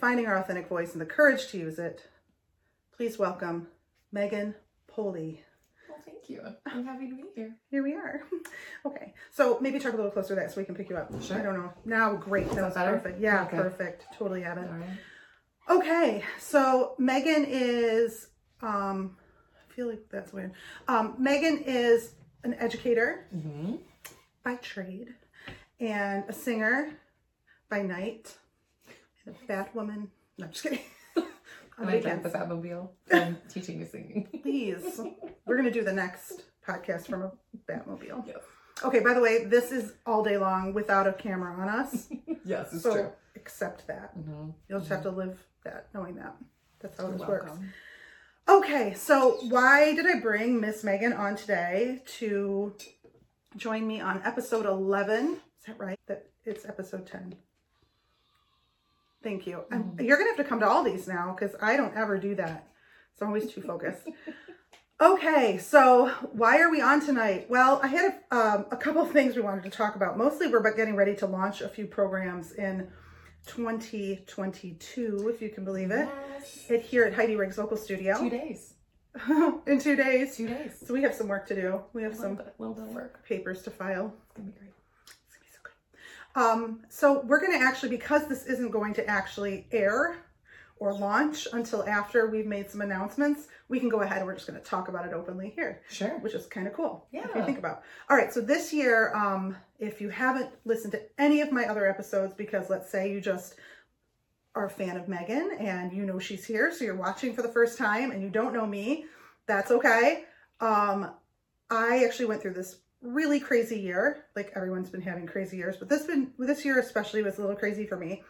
finding our authentic voice and the courage to use it. Please welcome Megan Poley. Well, thank you. I'm happy to be here. Here we are. Okay, so maybe talk a little closer to that so we can pick you up. Sure. I don't know. Now, great. That, that was better? perfect. Yeah, Okay. perfect. Totally have it. Right. Okay, so Megan is, um, I feel like that's weird. Um, Megan is an educator Mm-hmm. by trade and a singer by night a fat woman. No, I'm just kidding. On I drive the. Batmobile from teaching you singing. Please. We're going to do the next podcast from a Batmobile. yes. Okay, by the way, this is all day long without a camera on us. Yes, it's so true. accept that. Mm-hmm. You'll just have to live that, knowing that. That's how You're this works. Okay, so why did I bring Miss Megan on today to join me on episode 11? Is that right? That it's episode 10. Thank you. I'm- You're going to have to come to all these now because I don't ever do that. So I'm always too focused. okay, so why are we on tonight? Well, I had a, um, a couple of things we wanted to talk about. Mostly we're about getting ready to launch a few programs in 2022, if you can believe it. Yes. It here at Heidi Riggs Vocal Studio Two days. in two days. Two days. So we have some work to do. We have some bit of work. papers to file. It's gonna be great. It's gonna be so good. Um, so we're gonna actually, because this isn't going to actually air or launch until after we've made some announcements, we can go ahead and we're just gonna talk about it openly here, Sure. which is kind of cool. Yeah. If you think about. All right, so this year, um, if you haven't listened to any of my other episodes, because let's say you just are a fan of Megan and you know she's here, so you're watching for the first time and you don't know me, that's okay. Um, I actually went through this really crazy year. Like everyone's been having crazy years, but this been this year especially was a little crazy for me.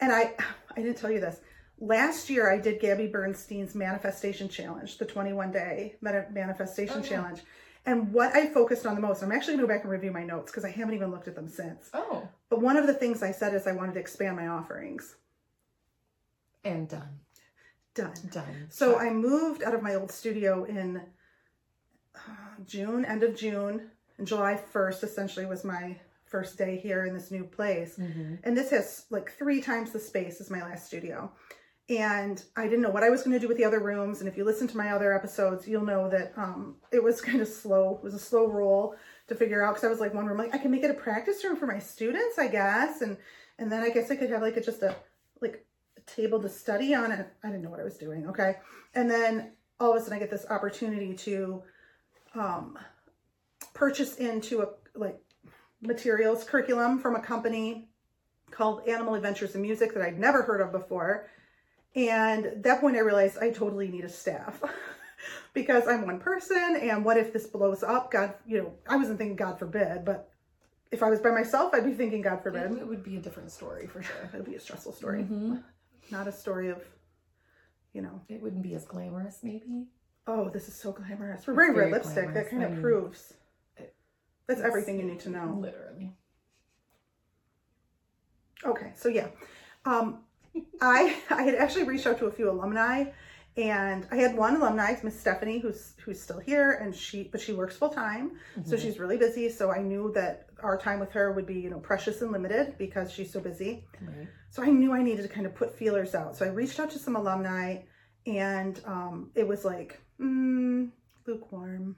And I I didn't tell you this. Last year I did Gabby Bernstein's manifestation challenge, the 21 day manifestation Oh, yeah. challenge. And what I focused on the most, I'm actually gonna go back and review my notes because I haven't even looked at them since. Oh, But one of the things I said is I wanted to expand my offerings. and done. Done. Done. So. I moved out of my old studio in uh, June, end of June, July 1st essentially was my first day here in this new place. Mhm. And this has like three times the space as my last studio. And I didn't know what I was going to do with the other rooms. And if you listen to my other episodes, you'll know that um, it was kind of slow. It was a slow roll to figure out because I was like one room, like I can make it a practice room for my students, I guess. And and then I guess I could have like a, just a like a table to study on it. I didn't know what I was doing. Okay. And then all of a sudden I get this opportunity to um, purchase into a like materials curriculum from a company called Animal Adventures in Music that I'd never heard of before. And at that point I realized I totally need a staff because I'm one person and what if this blows up? God, you know, I wasn't thinking God forbid, but if I was by myself, I'd be thinking God forbid. it would be a different story for sure. It would be a stressful story, Mhm. not a story of, you know, It wouldn't be as glamorous, maybe. oh, this is so glamorous. We're wearing red lipstick. That glamorous. kind I of proves. That's everything you need to know. Literally. Okay, so yeah, um, I I had actually reached out to a few alumni, and I had one alumni, Miss Stephanie, who's who's still here, and she but she works full time, so Mhm. she's really busy. So I knew that our time with her would be you know precious and limited because she's so busy. Right. So I knew I needed to kind of put feelers out. So I reached out to some alumni, and um, it was like mm, lukewarm.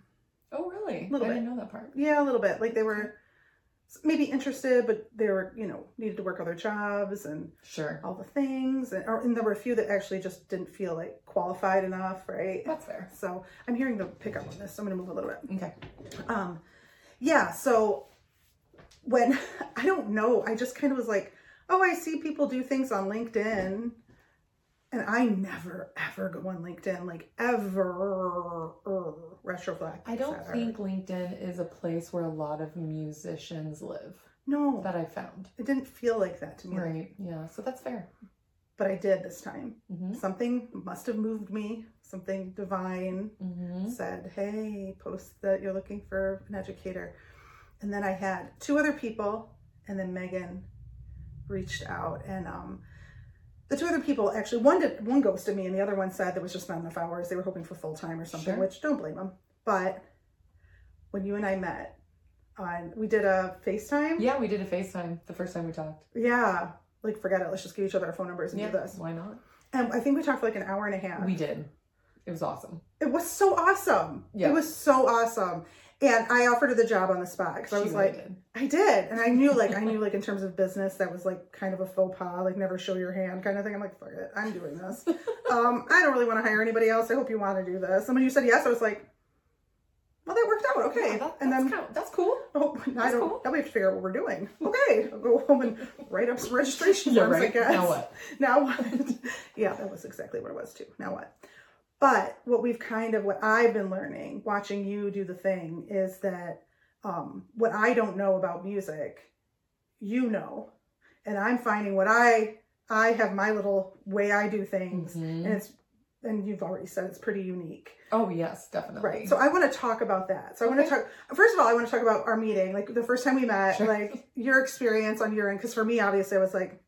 Oh, really? Little I bit. didn't know that part. Yeah, a little bit. Like they were maybe interested, but they were you know needed to work other jobs and Sure. all the things and, or, and there were a few that actually just didn't feel like qualified enough right That's fair. so i'm hearing the pickup on this so i'm gonna move a little bit Okay. um yeah so when i don't know i just kind of was like oh i see people do things on linkedin and i never ever go on linkedin like ever retro flag I don't Ever. think LinkedIn is a place where a lot of musicians live no that I found. it didn't feel like that to me Right. Yeah. So that's fair. but i did this time Mm-hmm. something must have moved me something divine Mm-hmm. said, Hey, post that you're looking for an educator. And then I had two other people, and then Megan reached out. And um, the two other people actually, one did, one ghosted me, and the other one said there was just not enough hours. They were hoping for full time or something, Sure. which don't blame them. But when you and I met, on we did a FaceTime. Yeah, we did a FaceTime the first time we talked. Yeah. like forget it. Let's just give each other our phone numbers and Yeah, do this. why not? And I think we talked for like an hour and a half. We did. It was awesome. it was so awesome. Yeah. It was so awesome. And I offered her the job on the spot because I was really like, did. I did. And I knew, like, I knew, like, in terms of business, that was like kind of a faux pas, like, never show your hand kind of thing. I'm like, fuck it, I'm doing this. um, I don't really want to hire anybody else. I hope you want to do this. And when you said yes, I was like, well, that worked out. Okay. Yeah, that- and that's then, kind of- that's cool. oh, now I that's don't, cool. now we have to figure out what we're doing. Okay. I'll go home and write up some registration Yeah, forms, I guess. Now what? Now what? yeah, that was exactly what it was too. Now what? But what we've kind of what I've been learning watching you do the thing is that um, what I don't know about music, you know, and I'm finding what I I have my little way I do things, Mhm. and it's and you've already said it's pretty unique, Oh yes, definitely. right? So I want to talk about that. So I want to talk first of all. I want to talk about our meeting, like the first time we met, Sure. like your experience on your end. Because for me, obviously, I was like,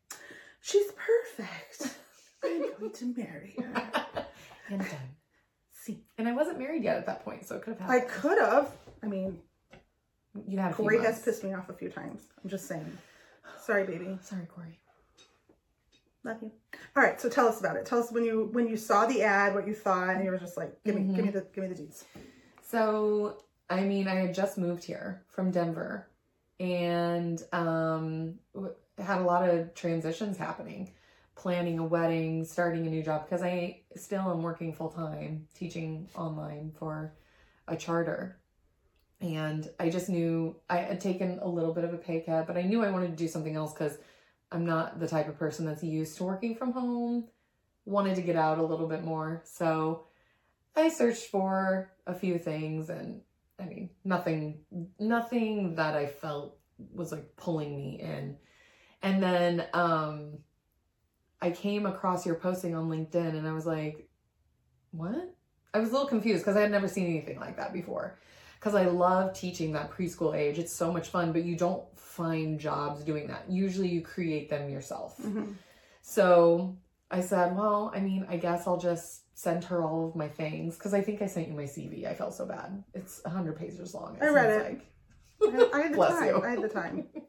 she's perfect. I'm going to marry her. And done. See, And I wasn't married yet at that point, so it could have I could have. I mean, you had a few Corey has months. pissed me off a few times. I'm just saying. Sorry, baby. Sorry, Corey. Love you. All right, so tell us about it. Tell us when you when you saw the ad, what you thought, and you were just like, give me, give me the, give me the deeds. So, I mean, I had just moved here from Denver and um, w- had a lot of transitions happening, planning a wedding, starting a new job because I still am working full time teaching online for a charter. And I just knew I had taken a little bit of a pay cut, but I knew I wanted to do something else because I'm not the type of person that's used to working from home. Wanted to get out a little bit more. So, I searched for a few things and I mean nothing nothing that I felt was like pulling me in. And then um I came across your posting on LinkedIn and I was like, what? I was a little confused because I had never seen anything like that before. Because I love teaching that preschool age. It's so much fun, but you don't find jobs doing that. Usually you create them yourself. Mhm. So I said, well, I mean, I guess I'll just send her all of my things because I think I sent you my CV. I felt so bad. It's 100 pages long. I read it. Like. I, I had the Bless time. you. I had the time.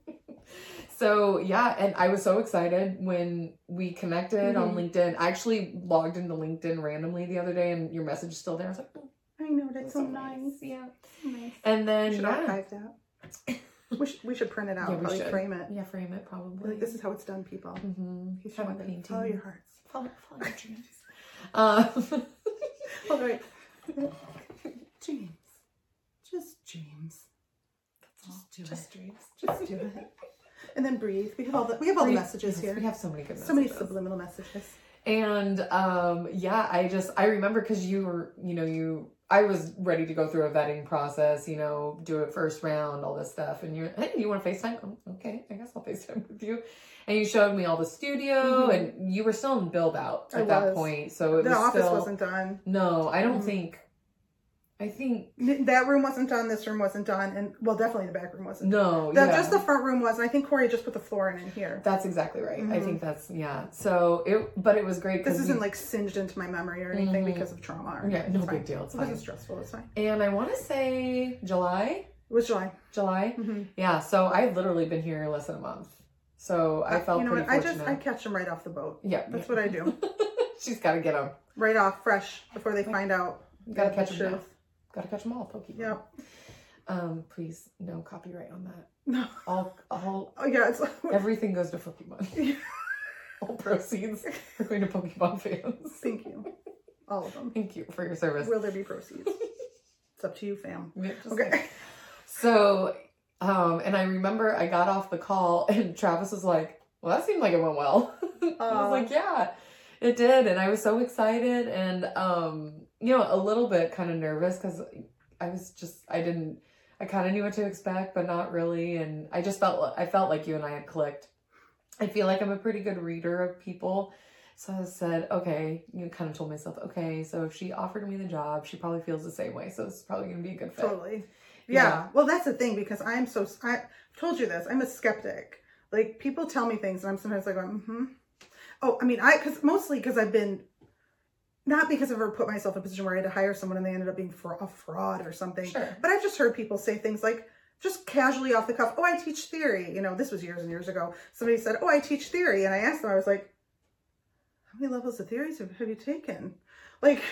So yeah, and I was so excited when we connected on Mhm. LinkedIn. I actually logged into LinkedIn randomly the other day, and your message is still there. I was like, oh, I know that's that's so nice. Yeah. Nice. And We then should yeah, archive that. We should, we should print it out. Yeah, we probably should. frame it. yeah, frame it probably. Like this is how it's done, people. mm-hmm. You should Have a want painting. follow your hearts. Follow, follow your dreams. Um, All right. James. Just James. Just do just it. dreams. Just do it. And then breathe. We have all the we have all the Breathe. messages Yes, here. We have so many good so many subliminal messages. And um yeah, I just I remember because you were, you know, you I was ready to go through a vetting process, you know, do it first round, all this stuff. And you're, hey, you want to FaceTime? Oh, okay, I guess I'll FaceTime with you. And you showed me all the studio, Mhm. and you were still in build out at I that was. point. So it The was office still wasn't done. no. I don't Mhm. think. I think That room wasn't done. This room wasn't done, and well, definitely the back room wasn't. no. The, yeah. Just the front room was, and I think Corey just put the floor in in here. That's exactly right. I Mhm. think that's yeah. So it, but it was great This isn't like singed into my memory or anything Mhm. because of trauma. Or yeah, anything. no It's fine. big deal. It's It fine. wasn't stressful. It's fine. And I want to say July, It was July. July. Mm-hmm. Yeah, so I've literally been here less than a month. So I felt you know pretty what? I just I catch them right off the boat. yeah, That's what I do. She's got to get them. right off, fresh, before they find out. Got to catch them now. truth. Got to catch them all, Pokemon. Yeah. Um, please, no copyright on that. No. All, all, Oh yeah. It's, everything goes to Pokemon. Yeah. all proceeds are going to Pokemon fans. thank you. All of them. Thank you for your service. Will there be proceeds? It's up to you, fam. Yeah, Okay. like- So, um, and I remember I got off the call and Travis was like, "Well, that seemed like it went well." I was like, "Yeah, it did," and I was so excited and, um, you know, a little bit kind of nervous because I was just I didn't I kind of knew what to expect, but not really, and I just felt I felt like you and I had clicked. I feel like I'm a pretty good reader of people. So I said, okay, you know, kind of told myself, okay, so if she offered me the job, she probably feels the same way. So it's probably going to be a good fit. Totally. Yeah. Yeah. Well, that's the thing because I'm so I told you this. I'm a skeptic. Like people tell me things, and I'm sometimes like, mm-hmm. Oh, I mean, I because mostly because I've been not because I've ever put myself in a position where I had to hire someone and they ended up being fra- a fraud or something. Sure. But I've just heard people say things like, just casually off the cuff, oh, I teach theory. You know, this was years and years ago. Somebody said, oh, I teach theory. And I asked them, I was like, how many levels of theories have, have you taken? Like,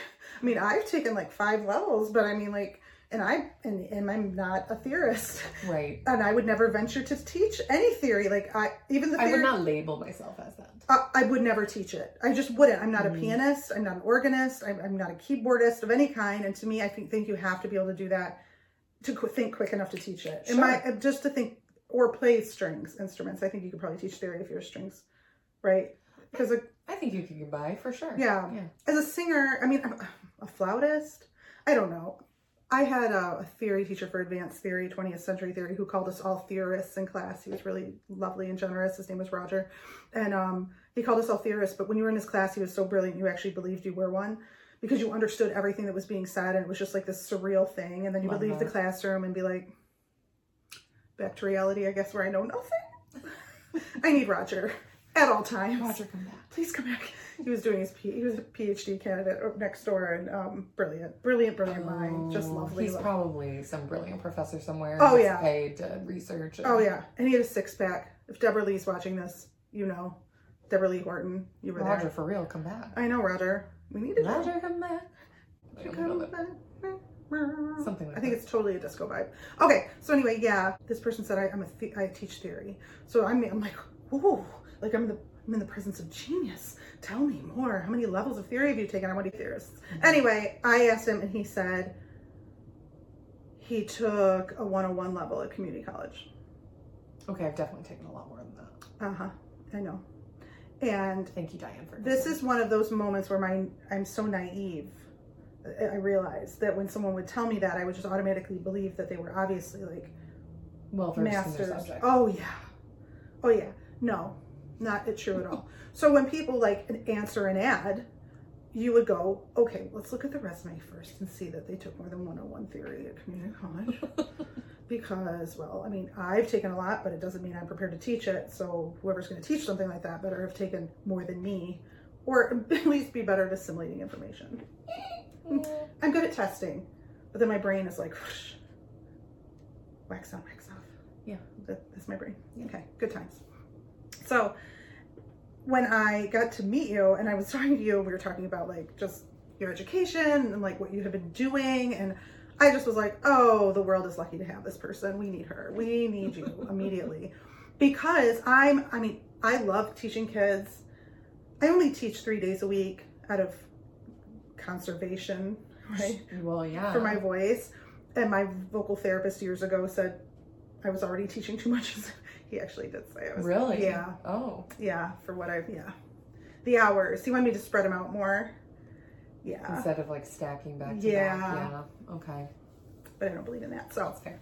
I mean, I've taken like five levels, but I mean, like, and I and, and I'm not a theorist, Right. and I would never venture to teach any theory. Like, I even the I would not label myself as that. uh, I would never teach it. I just wouldn't. I'm not a Mhm. pianist. I'm not an organist. I'm, I'm not a keyboardist of any kind. And to me, I think think you have to be able to do that to qu- think quick enough to teach it. And my just to think or play strings instruments. I think you could probably teach theory if you're strings, right? Because I think you could by for sure. Yeah. Yeah. as a singer, I mean, I'm a flautist. I don't know. I had a, theory teacher for advanced theory, 20th century theory, who called us all theorists in class. He was really lovely and generous. His name was Roger. And um, he called us all theorists. But when you were in his class, he was so brilliant, you actually believed you were one because you understood everything that was being said. And it was just like this surreal thing. And then you would Love leave the classroom and be like, back to reality, I guess, where I know nothing. I need Roger at all times Roger, come back. please come back. He was doing his P- he was a PhD candidate next door and um, brilliant, brilliant, brilliant mind, just Oh, lovely. He's probably some brilliant professor somewhere. Oh, yeah. Paid to research. and- oh yeah, and he had a six pack. If Deborah Lee's watching this, you know, Deborah Lee Horton, you were Roger, there. for real, come back. I know Roger. We need him. Roger, come back. I You don't know come back. Something like I think that. it's totally a disco vibe. Okay, so anyway, yeah, this person said I, I'm a the- I teach theory, so I'm I'm like, whoa, like I'm in the I'm in the presence of genius. Tell me more. How many levels of theory have you taken? I want to be theorists. Anyway, I asked him, and he said he took a 101 level at community college. Okay, I've definitely taken a lot more than that. Uh huh. I know. And Thank you, Diane, for this is one of those moments where my I'm so naive. I- realized that when someone would tell me that, I would just automatically believe that they were obviously like well versed in their masters. subject. Oh yeah, oh yeah. No, not true at all. So when people like answer an ad, you would go, okay, let's look at the resume first and see that they took more than 101 theory at community college. because, well, I mean, I've taken a lot, but it doesn't mean I'm prepared to teach it. So whoever's going to teach something like that better have taken more than me, or at least be better at assimilating information. I'm good at testing, but then my brain is like, whoosh, wax on, wax off. Yeah. That, that's my brain. Yeah. Okay, good times. So when I got to meet you and I was talking to you, we were talking about like just your education and like what you have been doing. And I just was like, oh, the world is lucky to have this person. We need her. We need you immediately. Because I'm, I mean, I love teaching kids. I only teach three days a week out of conservation, right? Well, yeah. for my voice. And my vocal therapist years ago said I was already teaching too much. He actually did say it was. Really? Yeah. Oh. Yeah. For what I, yeah. The hours. He wanted me to spread them out more. Yeah. Instead of like stacking back Yeah. back. Yeah. Okay. But I don't believe in that. So That's fair.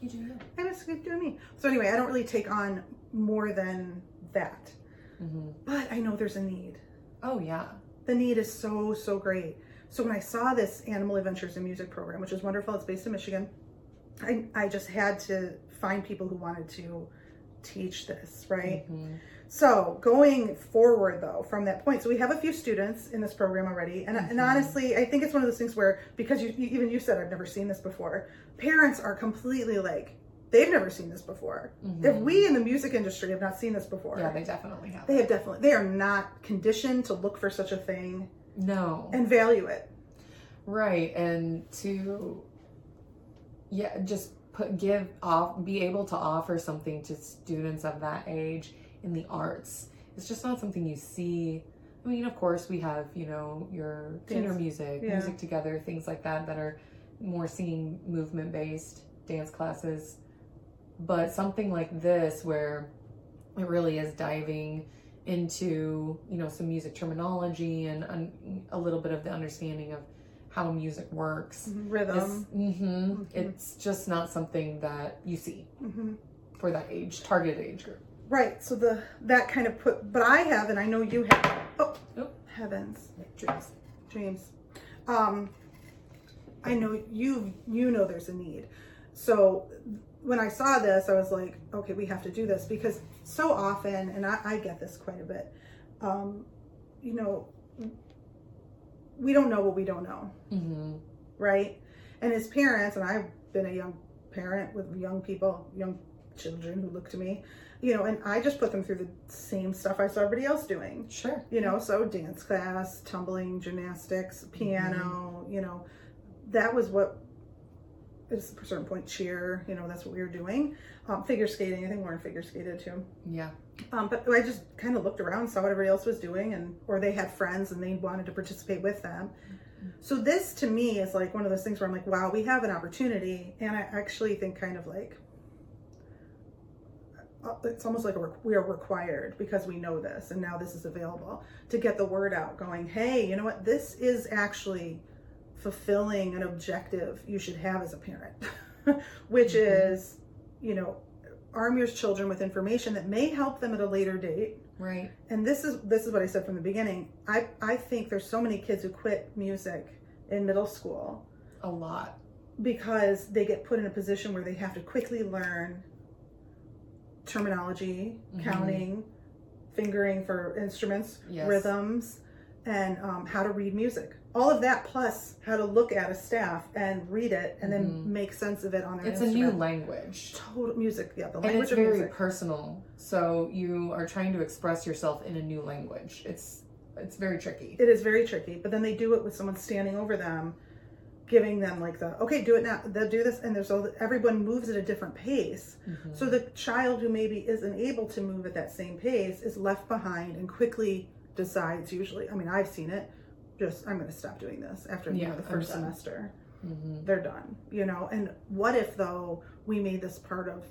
You do you. I was doing me. So anyway, I don't really take on more than that. hmm But I know there's a need. Oh, yeah. the need is so so great so when i saw this animal adventures in music program which is wonderful it's based in michigan i, I just had to find people who wanted to teach this right Mhm. so going forward though from that point so we have a few students in this program already and, and Mhm. honestly i think it's one of those things where because you, you even you said i've never seen this before parents are completely like they've never seen this before Mhm. if we in the music industry have not seen this before Yeah, they definitely have. they have definitely they are not conditioned to look for such a thing No. and value it. Right, and to yeah, just put give off be able to offer something to students of that age in the arts. It's just not something you see. I mean, of course, we have you know your theater music, Yeah. music together, things like that that are more singing movement based dance classes. But something like this, where it really is diving into you know some music terminology and un- a little bit of the understanding of how music works. Rhythm. It's, mhm, Mhm. it's just not something that you see hmm for that age, targeted age group. Right. So the that kind of put, but I have, and I know you have. Oh, Oh. heavens, Dreams. dreams. Um, I know you. You know there's a need. So when I saw this, I was like, okay, we have to do this because so often, and I, I get this quite a bit. Um, you know, we don't know what we don't know. hmm right? And as parents, and I've been a young parent with young people, young children who look to me, you know, and I just put them through the same stuff I saw everybody else doing. Sure. You know, so dance class, tumbling, gymnastics, piano, you know, that was what is a certain point cheer, you know, that's what we were doing. Um, figure skating, I think Lauren figure skated too. Yeah. Um, but I just kind of looked around, saw what everybody else was doing, and or they had friends and they wanted to participate with them. So this to me is like one of those things where I'm like, wow, we have an opportunity, and I actually think kind of like uh, it's almost like we are required because we know this, and now this is available to get the word out, going, hey, you know what, this is actually fulfilling an objective you should have as a parent, which Mhm. is, you know, arm your children with information that may help them at a later date Right. and this is this is what I said from the beginning. I I think there's so many kids who quit music in middle school A lot. because they get put in a position where they have to quickly learn terminology, Mhm. counting, fingering for instruments, Yes. rhythms, and um, how to read music. All of that plus how to look at a staff and read it and then Mhm. make sense of it on their own. It's a new language. Total music, yeah, the And language it's of very music. It's very personal. So you are trying to express yourself in a new language. It's it's very tricky. It is very tricky, but then they do it with someone standing over them, giving them like the okay, do it now. They'll do this, and there's all everyone moves at a different pace. Mhm. So the child who maybe isn't able to move at that same pace is left behind and quickly decides. Usually, I mean, I've seen it. Just I'm going to stop doing this after you Yeah, know, the 1st done. semester. Mhm. They're done, you know. And what if though we made this part of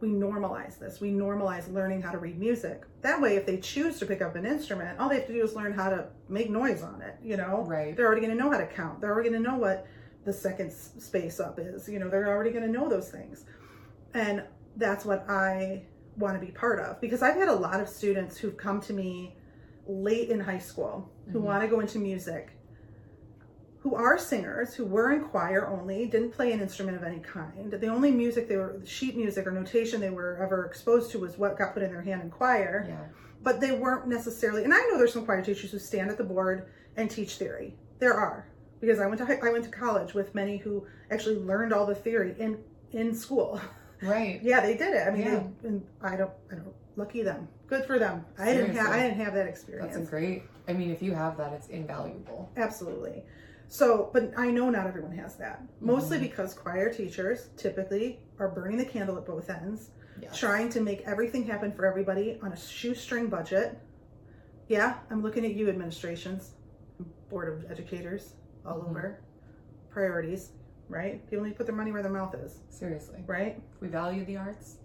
we normalize this. We normalize learning how to read music. That way, if they choose to pick up an instrument, all they have to do is learn how to make noise on it. You know, Right. they're already going to know how to count. They're already going to know what the second space up is. You know, they're already going to know those things. And that's what I want to be part of because I've had a lot of students who've come to me late in high school who Mhm. want to go into music who are singers who were in choir only didn't play an instrument of any kind the only music they were sheet music or notation they were ever exposed to was what got put in their hand in choir Yeah. but they weren't necessarily and i know there's some choir teachers who stand at the board and teach theory there are because i went to i went to college with many who actually learned all the theory in in school Right. yeah they did it i mean Yeah. they, and i don't i don't lucky them good for them i didn't have i didn't have that experience That's a great. I mean, if you have that, it's invaluable. Absolutely. So, but I know not everyone has that. Mostly Mhm. because choir teachers typically are burning the candle at both ends, Yes. trying to make everything happen for everybody on a shoestring budget. Yeah, I'm looking at you, administrations, board of educators, all Mhm. over. Priorities, right? People need to put their money where their mouth is, Seriously. right? If we value the arts,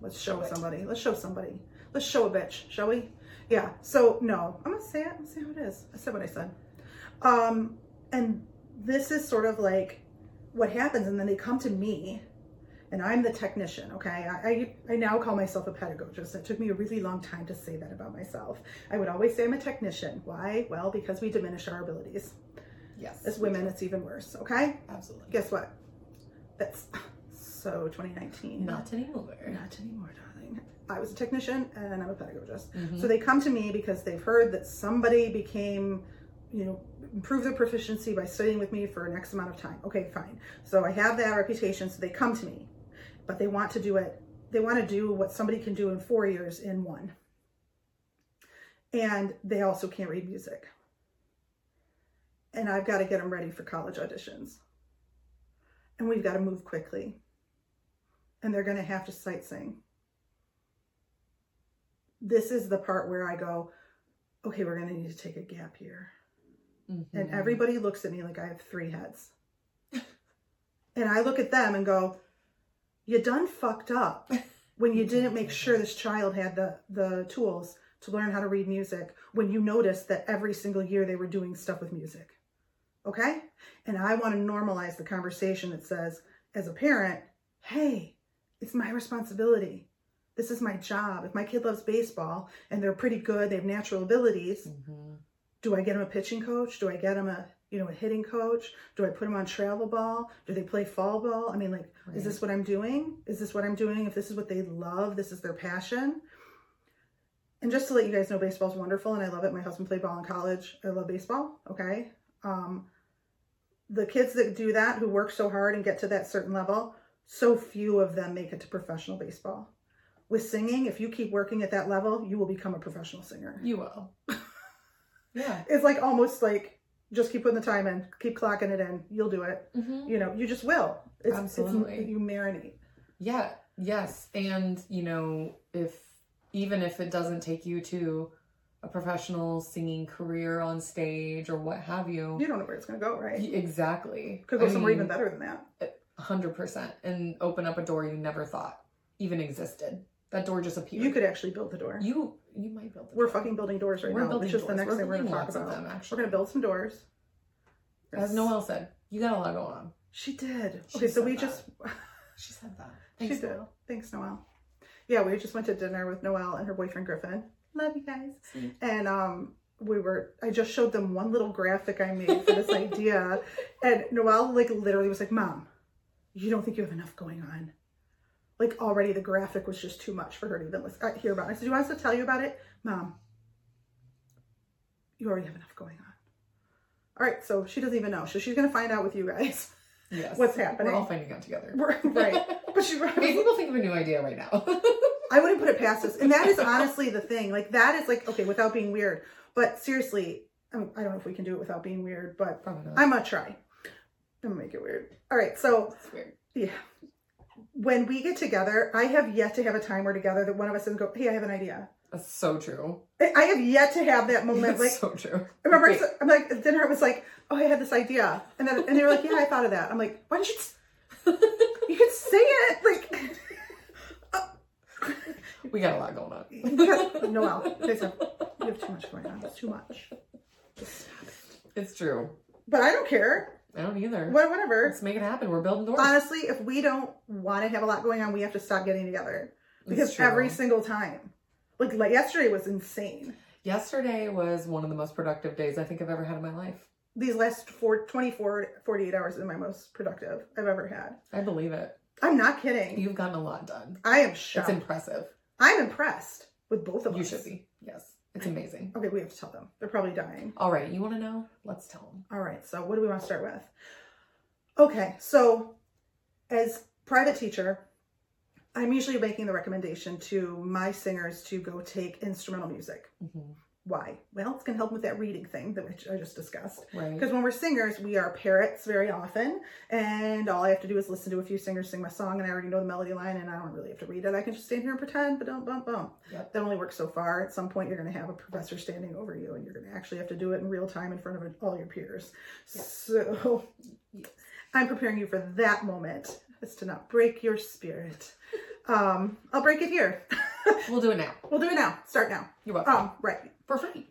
Let's show somebody. Let's show somebody. Let's show a bitch, shall we? Yeah. So no, I'm gonna say it. Gonna say how it is. I said what I said. Um, and this is sort of like what happens, and then they come to me, and I'm the technician. Okay, I I, I now call myself a pedagogist. It took me a really long time to say that about myself. I would always say I'm a technician. Why? Well, because we diminish our abilities. yes. As women, it's even worse. Okay. Absolutely. Guess what? That's so 2019. Not anymore. Not anymore, darling. I was a technician and I'm a pedagogist. Mhm. So they come to me because they've heard that somebody became, you know, improved their proficiency by studying with me for an X amount of time. Okay, fine. So I have that reputation, so they come to me. But they want to do it, they want to do what somebody can do in four years in one. And they also can't read music. And I've got to get them ready for college auditions. And we've got to move quickly and they're going to have to sight sing. This is the part where I go, okay, we're going to need to take a gap here. And Mhm. everybody looks at me like I have three heads. and I look at them and go, you done fucked up when you didn't make sure this child had the, the tools to learn how to read music when you noticed that every single year they were doing stuff with music. Okay? And I want to normalize the conversation that says, as a parent, hey, it's my responsibility. This is my job. If my kid loves baseball and they're pretty good, they have natural abilities, Mhm. do I get them a pitching coach? Do I get them a you know a hitting coach? Do I put them on travel ball? Do they play fall ball? I mean, like, is this what I'm doing? Is this what I'm doing? If this is what they love, this is their passion. And just to let you guys know, baseball's wonderful and I love it. My husband played ball in college. I love baseball. Okay. Um, the kids that do that, who work so hard and get to that certain level, so few of them make it to professional baseball. With singing, if you keep working at that level, you will become a professional singer. You will. yeah. It's like almost like just keep putting the time in, keep clocking it in, you'll do it. hmm You know, you just will. It's, Absolutely. It's, you marinate. Yeah, yes. And, you know, if even if it doesn't take you to a professional singing career on stage or what have you, You don't know where it's going to go, right? exactly. Could go I somewhere mean, even better than that. 100% and open up a door you never thought even existed. That door just appeared. You could actually build the door. you you might build the We're door. fucking building doors right We're now. building It's just the doors. next We're thing we're building talk about. them, actually. We're going to build some doors. As Noelle said, you got a lot going on. She did. She Okay, so we that. just She said that. she Thanks, did. Noelle. Thanks, Noelle. Yeah, we just went to dinner with Noelle and her boyfriend Griffin. Love you guys. And um we were I just showed them one little graphic I made for this idea. And Noelle like literally was like, Mom, you don't think you have enough going on. Like already the graphic was just too much for her to even listen, uh, hear about. I said, Do you want us to tell you about it? Mom, you already have enough going on. All right, so she doesn't even know. So she's gonna find out with you guys. Yes. What's happening? We're all finding out together. We're- right. But she Maybe we'll think of a new idea right now. I wouldn't put it past us. And that is honestly the thing. Like that is like okay, without being weird. But seriously, I don't know if we can do it without being weird, but. I'm gonna try. I'm gonna make it weird. All right, so yeah, when we get together, I have yet to have a time where together that one of us doesn't go, "Hey, I have an idea." That's so true. I have yet to have that moment. That's Like, so true. I remember, Wait, I'm like at dinner. I was like, "Oh, I had this idea," and then and they were like, "Yeah, I thought of that." I'm like, "Why didn't you?" s- You could say it like. we got a lot going on. Got- Noelle, you have too much going on. It's too much. Just it. It's true. But I don't care. I don't either. What, whatever. Let's make it happen. We're building doors. Honestly, if we don't want to have a lot going on, we have to stop getting together because every single time, like, like yesterday was insane. Yesterday was one of the most productive days I think I've ever had in my life. These last four, 24, 48 hours is my most productive I've ever had. I believe it. I'm not kidding. You've gotten a lot done. I am shocked. It's impressive. I'm impressed with both of You us. You should be. Yes. It's amazing. Okay, we have to tell them. They're probably dying. All right. You want to know? Let's tell them. All right, so what do we want to start with? Okay, so as private teacher, I'm usually making the recommendation to my singers to go take instrumental music. hmm Why? Well, it's going to help with that reading thing that I just discussed. Right. Because when we're singers, we are parrots very often, and all I have to do is listen to a few singers sing my song, and I already know the melody line, and I don't really have to read it. I can just stand here and pretend, but don't bump bump. Yep. That only works so far. At some point, you're going to have a professor standing over you, and you're going to actually have to do it in real time in front of all your peers. So I'm preparing you for that moment, as to not break your spirit. Um, I'll break it here. We'll do it now. we'll do it now. Start now. You're welcome. Um, right. For free.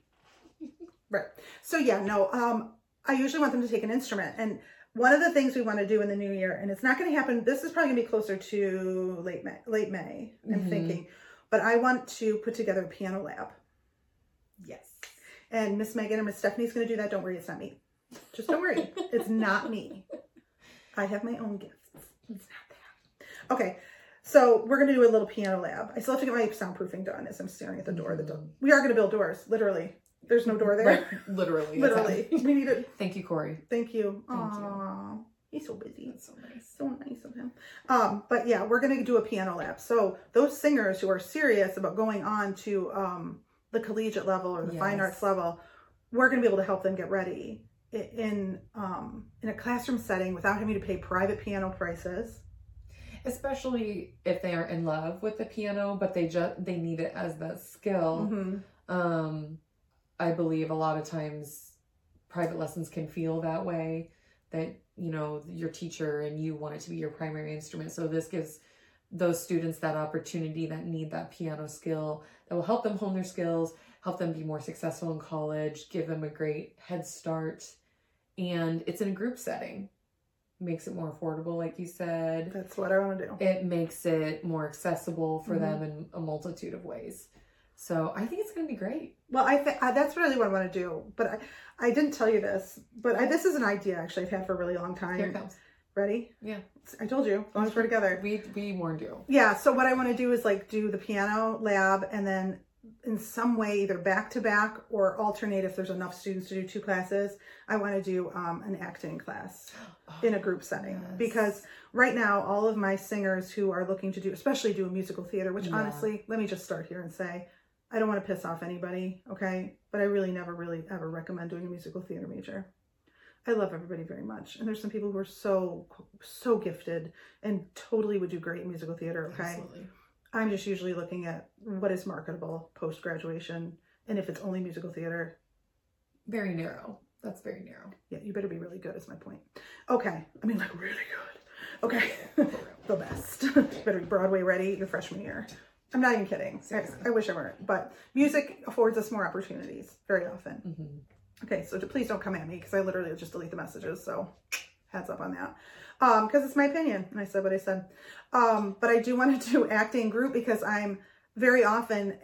Right. So yeah, no, um, I usually want them to take an instrument. And one of the things we want to do in the new year, and it's not going to happen, this is probably going to be closer to late May, late May, I'm Mhm. thinking, but I want to put together a piano lab. Yes. And Miss Megan and Miss Stephanie's going to do that. Don't worry, it's not me. Just don't worry. it's not me. I have my own gifts. It's not that. Okay. So we're going to do a little piano lab. I still have to get my soundproofing done as I'm staring at the door. The door. We are going to build doors, literally. There's no door there. Right. Literally. Literally. We need it. Thank you, Corey. Thank you. Thank you. He's so busy. That's so nice. So nice of him. Um, but yeah, we're gonna do a piano lab. So those singers who are serious about going on to um, the collegiate level or the fine arts level, we're gonna be able to help them get ready in um, in a classroom setting without having to pay private piano prices. Especially if they are in love with the piano, but they just they need it as that skill. Mhm. Um, I believe a lot of times private lessons can feel that way that, you know, your teacher and you want it to be your primary instrument. So this gives those students that opportunity that need that piano skill that will help them hone their skills, help them be more successful in college, give them a great head start. And it's in a group setting. Makes it more affordable, like you said That's what I want to do. it makes it more accessible for Mhm. them in a multitude of ways. So I think it's going to be great. Well, I think that's really what I want to do. But I, I didn't tell you this, but I, this is an idea actually I've had for a really long time. Here it comes. Ready? Yeah. I told you. As long as we're together. We we warned you. Yeah, so what I want to do is like do the piano lab and then in some way either back to back or alternate if there's enough students to do two classes. I want to do um, an acting class in a group setting Yes. because right now all of my singers who are looking to do especially do a musical theater which Yeah. honestly let me just start here and say i don't want to piss off anybody okay but i really never really ever recommend doing a musical theater major i love everybody very much and there's some people who are so so gifted and totally would do great in musical theater okay Absolutely. I'm just usually looking at what is marketable post graduation and if it's only musical theater Very narrow. That's very narrow. yeah you better be really good is my point. Okay i mean like really good. Okay the best. Better be broadway ready your freshman year. I'm not even kidding. I, Seriously. I wish i weren't. But music affords us more opportunities very often. Hmm okay so please don't come at me because i literally just delete the messages so heads up on that um because it's my opinion and i said what i said um but i do want to do acting group because i'm very often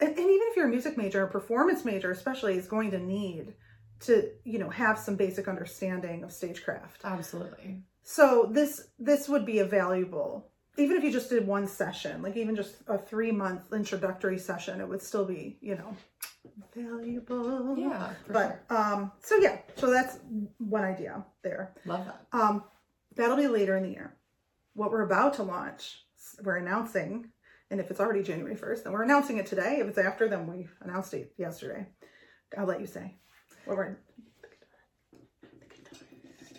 and, and even if you're a music major a performance major especially is going to need to you know have some basic understanding of stagecraft Absolutely. so this this would be a valuable even if you just did one session like even just a three month introductory session it would still be you know valuable Yeah, for but sure. um so yeah so that's one idea there Love that. um that'll be later in the year what we're about to launch we're announcing and if it's already january 1st then we're announcing it today if it's after then we announced it yesterday i'll let you say what we're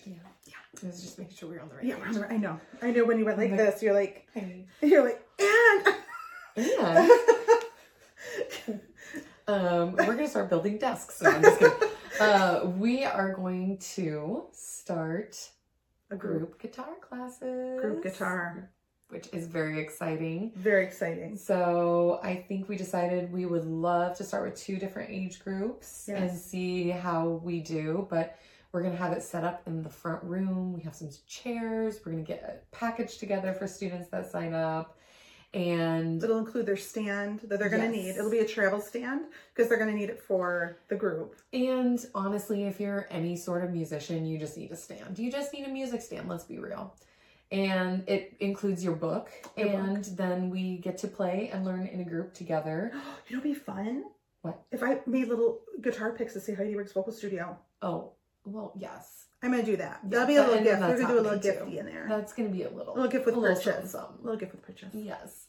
Yeah. Yeah. Was just making sure we were on the right yeah we're on the right- i know i know when you went like this you're like Hey. you're like and And um, we're gonna start building desks. No, I'm just. Uh, we are going to start a group group guitar classes. group guitar which is very exciting. very exciting So I think we decided we would love to start with two different age groups and see how we do. But we're gonna have it set up in the front room. We have some chairs. We're gonna get a package together for students that sign up. And it'll include their stand that they're going to Yes. need it'll be a travel stand because they're going to need it for the group and honestly, if you're any sort of musician, you just need a stand. You just need a music stand, let's be real. And it includes your book. Your book. and then we get to play and learn in a group together. you know, it'd be fun. What? If I made little guitar picks to see Heidi Riggs Vocal Studio. Oh, well, yes. I'm gonna do that. That'll be a little gift. We're gonna do a little gifty in there. That's gonna be a little, a little gift with a little purchase. something, something. A little gift with purchase. Yes.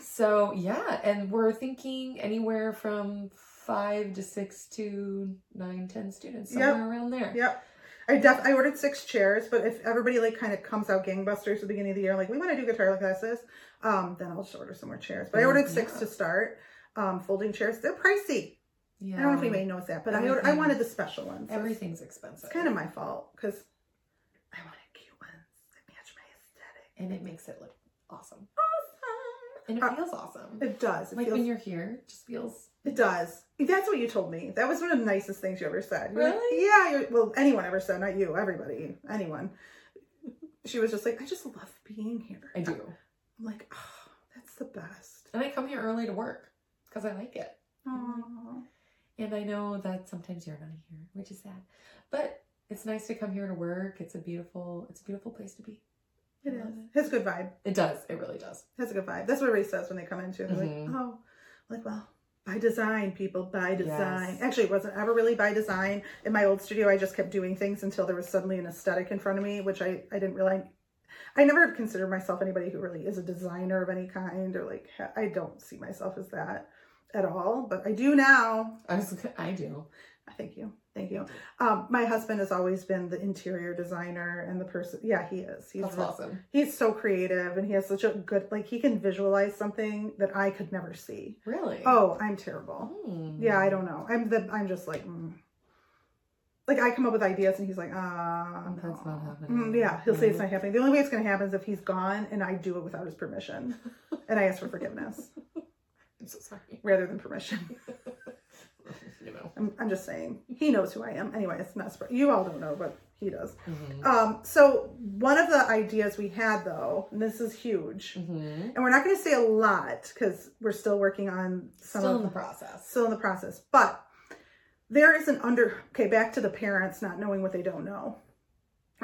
So yeah, and we're thinking anywhere from five to six to nine, ten students, Yep. somewhere around there. Yep. I def I ordered six chairs, but if everybody like kind of comes out gangbusters at the beginning of the year, like we want to do guitar classes, um, then I'll just order some more chairs. But I Mm, ordered six yeah. to start. Um, folding chairs, they're pricey. Yeah. I don't know if anybody knows that, but I ordered, I wanted the special ones. Everything's expensive. It's kind of my fault because I wanted cute ones that match my aesthetic. and it makes it look awesome. Awesome. And it Uh, feels awesome. It does. It like feels when you're here, it just feels It does. That's what you told me. That was one of the nicest things you ever said. You're like, Really? yeah. You're, well, anyone ever said, not you, everybody, anyone. She was just like, I just love being here. I do. I'm like, oh, that's the best. And I come here early to work because I like it. Aw. And I know that sometimes you're not here, which is sad. But it's nice to come here to work. It's a beautiful it's a beautiful place to be. It is. I is. love It has a good vibe. It does. It really does. It has a good vibe. That's what everybody says when they come into. They're Mhm. like, oh, like well, by design, people by design. Yes. Actually, it wasn't ever really by design. In my old studio, I just kept doing things until there was suddenly an aesthetic in front of me, which I I didn't realize. I never considered myself anybody who really is a designer of any kind, or like I don't see myself as that at all. But I do now. I was I do. Thank you, thank you. Um, my husband has always been the interior designer and the person. Yeah, he is. He's That's awesome. he's so creative and he has such a good like he can visualize something that I could never see. Really? Oh, I'm terrible. Hmm. Yeah, I don't know. I'm the I'm just like mm. like I come up with ideas and he's like, ah, That's no." not happening. Mm, yeah, he'll say it's not happening. The only way it's going to happen is if he's gone and I do it without his permission, and I ask for forgiveness I'm so sorry. rather than permission. you know. I'm, I'm just saying he knows who I am. Anyway, it's not surprising. You all don't know, but he does. Mhm. Um, so one of the ideas we had though, and this is huge, Mhm. and we're not going to say a lot because we're still working on some Still of in the process. still in the process. But there is an under okay, back to the parents not knowing what they don't know.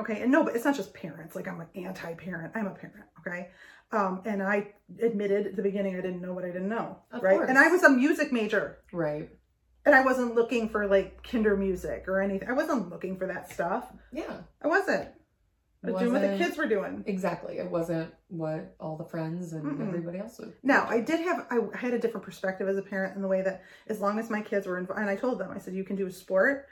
Okay, and no, but it's not just parents. Like I'm an anti-parent. I'm a parent. Okay, Um, and I admitted at the beginning I didn't know what I didn't know. Of right. course. And I was a music major. Right. And I wasn't looking for like Kindermusik or anything. I wasn't looking for that stuff. Yeah. I wasn't. I was doing what the kids were doing. Exactly. It wasn't what all the friends and Mm-mm. everybody else would. Now, I did have, I had a different perspective as a parent in the way that as long as my kids were involved, and I told them, I said, you can do a sport,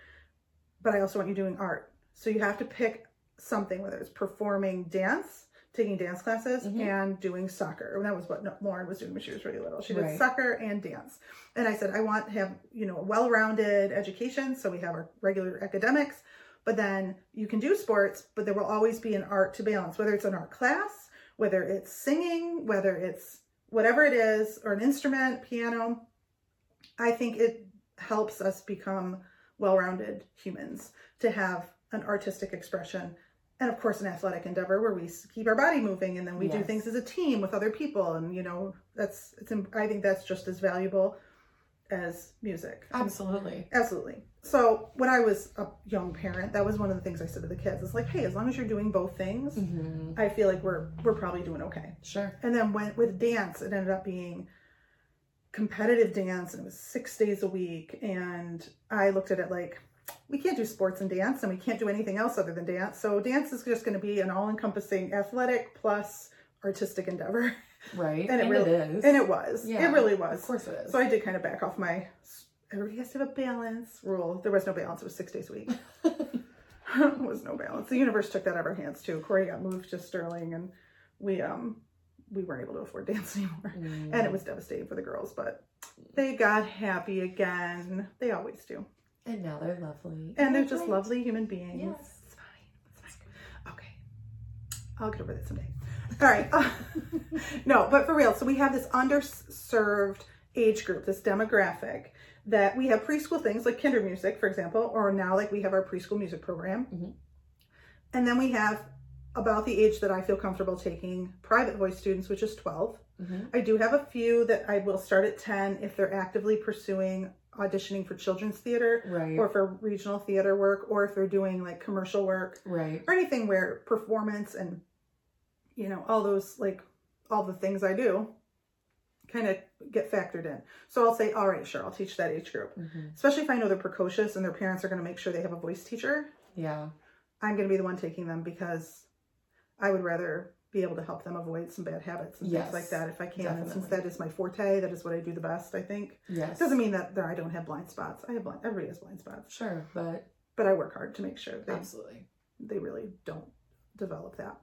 but I also want you doing art. So you have to pick something, whether it's performing dance, taking dance classes, Mhm. and doing soccer. And that was what Lauren was doing when she was really little. She did Right. soccer and dance. And I said, I want to have, you know, a well-rounded education. So we have our regular academics, but then you can do sports, but there will always be an art to balance, whether it's an art class, whether it's singing, whether it's whatever it is, or an instrument, piano. I think it helps us become well-rounded humans to have an artistic expression and of course an athletic endeavor where we keep our body moving and then we do things as a team with other people and you know that's it's i think that's just as valuable as music Absolutely. absolutely so when i was a young parent that was one of the things i said to the kids it's like hey as long as you're doing both things hmm i feel like we're we're probably doing okay Sure. and then when with dance, it ended up being competitive dance, and it was six days a week. And I looked at it like we can't do sports and dance, and we can't do anything else other than dance. So dance is just going to be an all-encompassing athletic plus artistic endeavor, Right. And And, it it really- is. and it was. Yeah, it really was. of course it is. So I did kind of back off my. Everybody has to have a balance rule. There was no balance. It was six days a week. there was no balance. The universe took that out of our hands too. Corey got moved to Sterling, and we um we weren't able to afford dance anymore Mm. and it was devastating for the girls but they got happy again they always do And now they're lovely. and they're just lovely human beings. Yes. it's fine. It's fine. Okay. I'll get over that someday. All right. Uh, no but for real. So we have this underserved age group this demographic that we have preschool things like Kindermusik for example or now like we have our preschool music program. Mhm. and then we have about the age that i feel comfortable taking private voice students which is 12 Mhm. I do have a few that I will start at 10 if they're actively pursuing auditioning for children's theater Right. or for regional theater work or if they're doing like commercial work right. or anything where performance and you know all those like all the things I do kind of get factored in. So I'll say, all right, sure, I'll teach that age group. Mhm. Especially if I know they're precocious and their parents are going to make sure they have a voice teacher. Yeah. I'm going to be the one taking them because I would rather be able to help them avoid some bad habits and Yes, things like that if I can. And since definitely. that is my forte, that is what I do the best, I think. Yes. Doesn't mean that, that I don't have blind spots. I have blind, everybody has blind spots, Sure, but but I work hard to make sure they, absolutely. they really don't develop that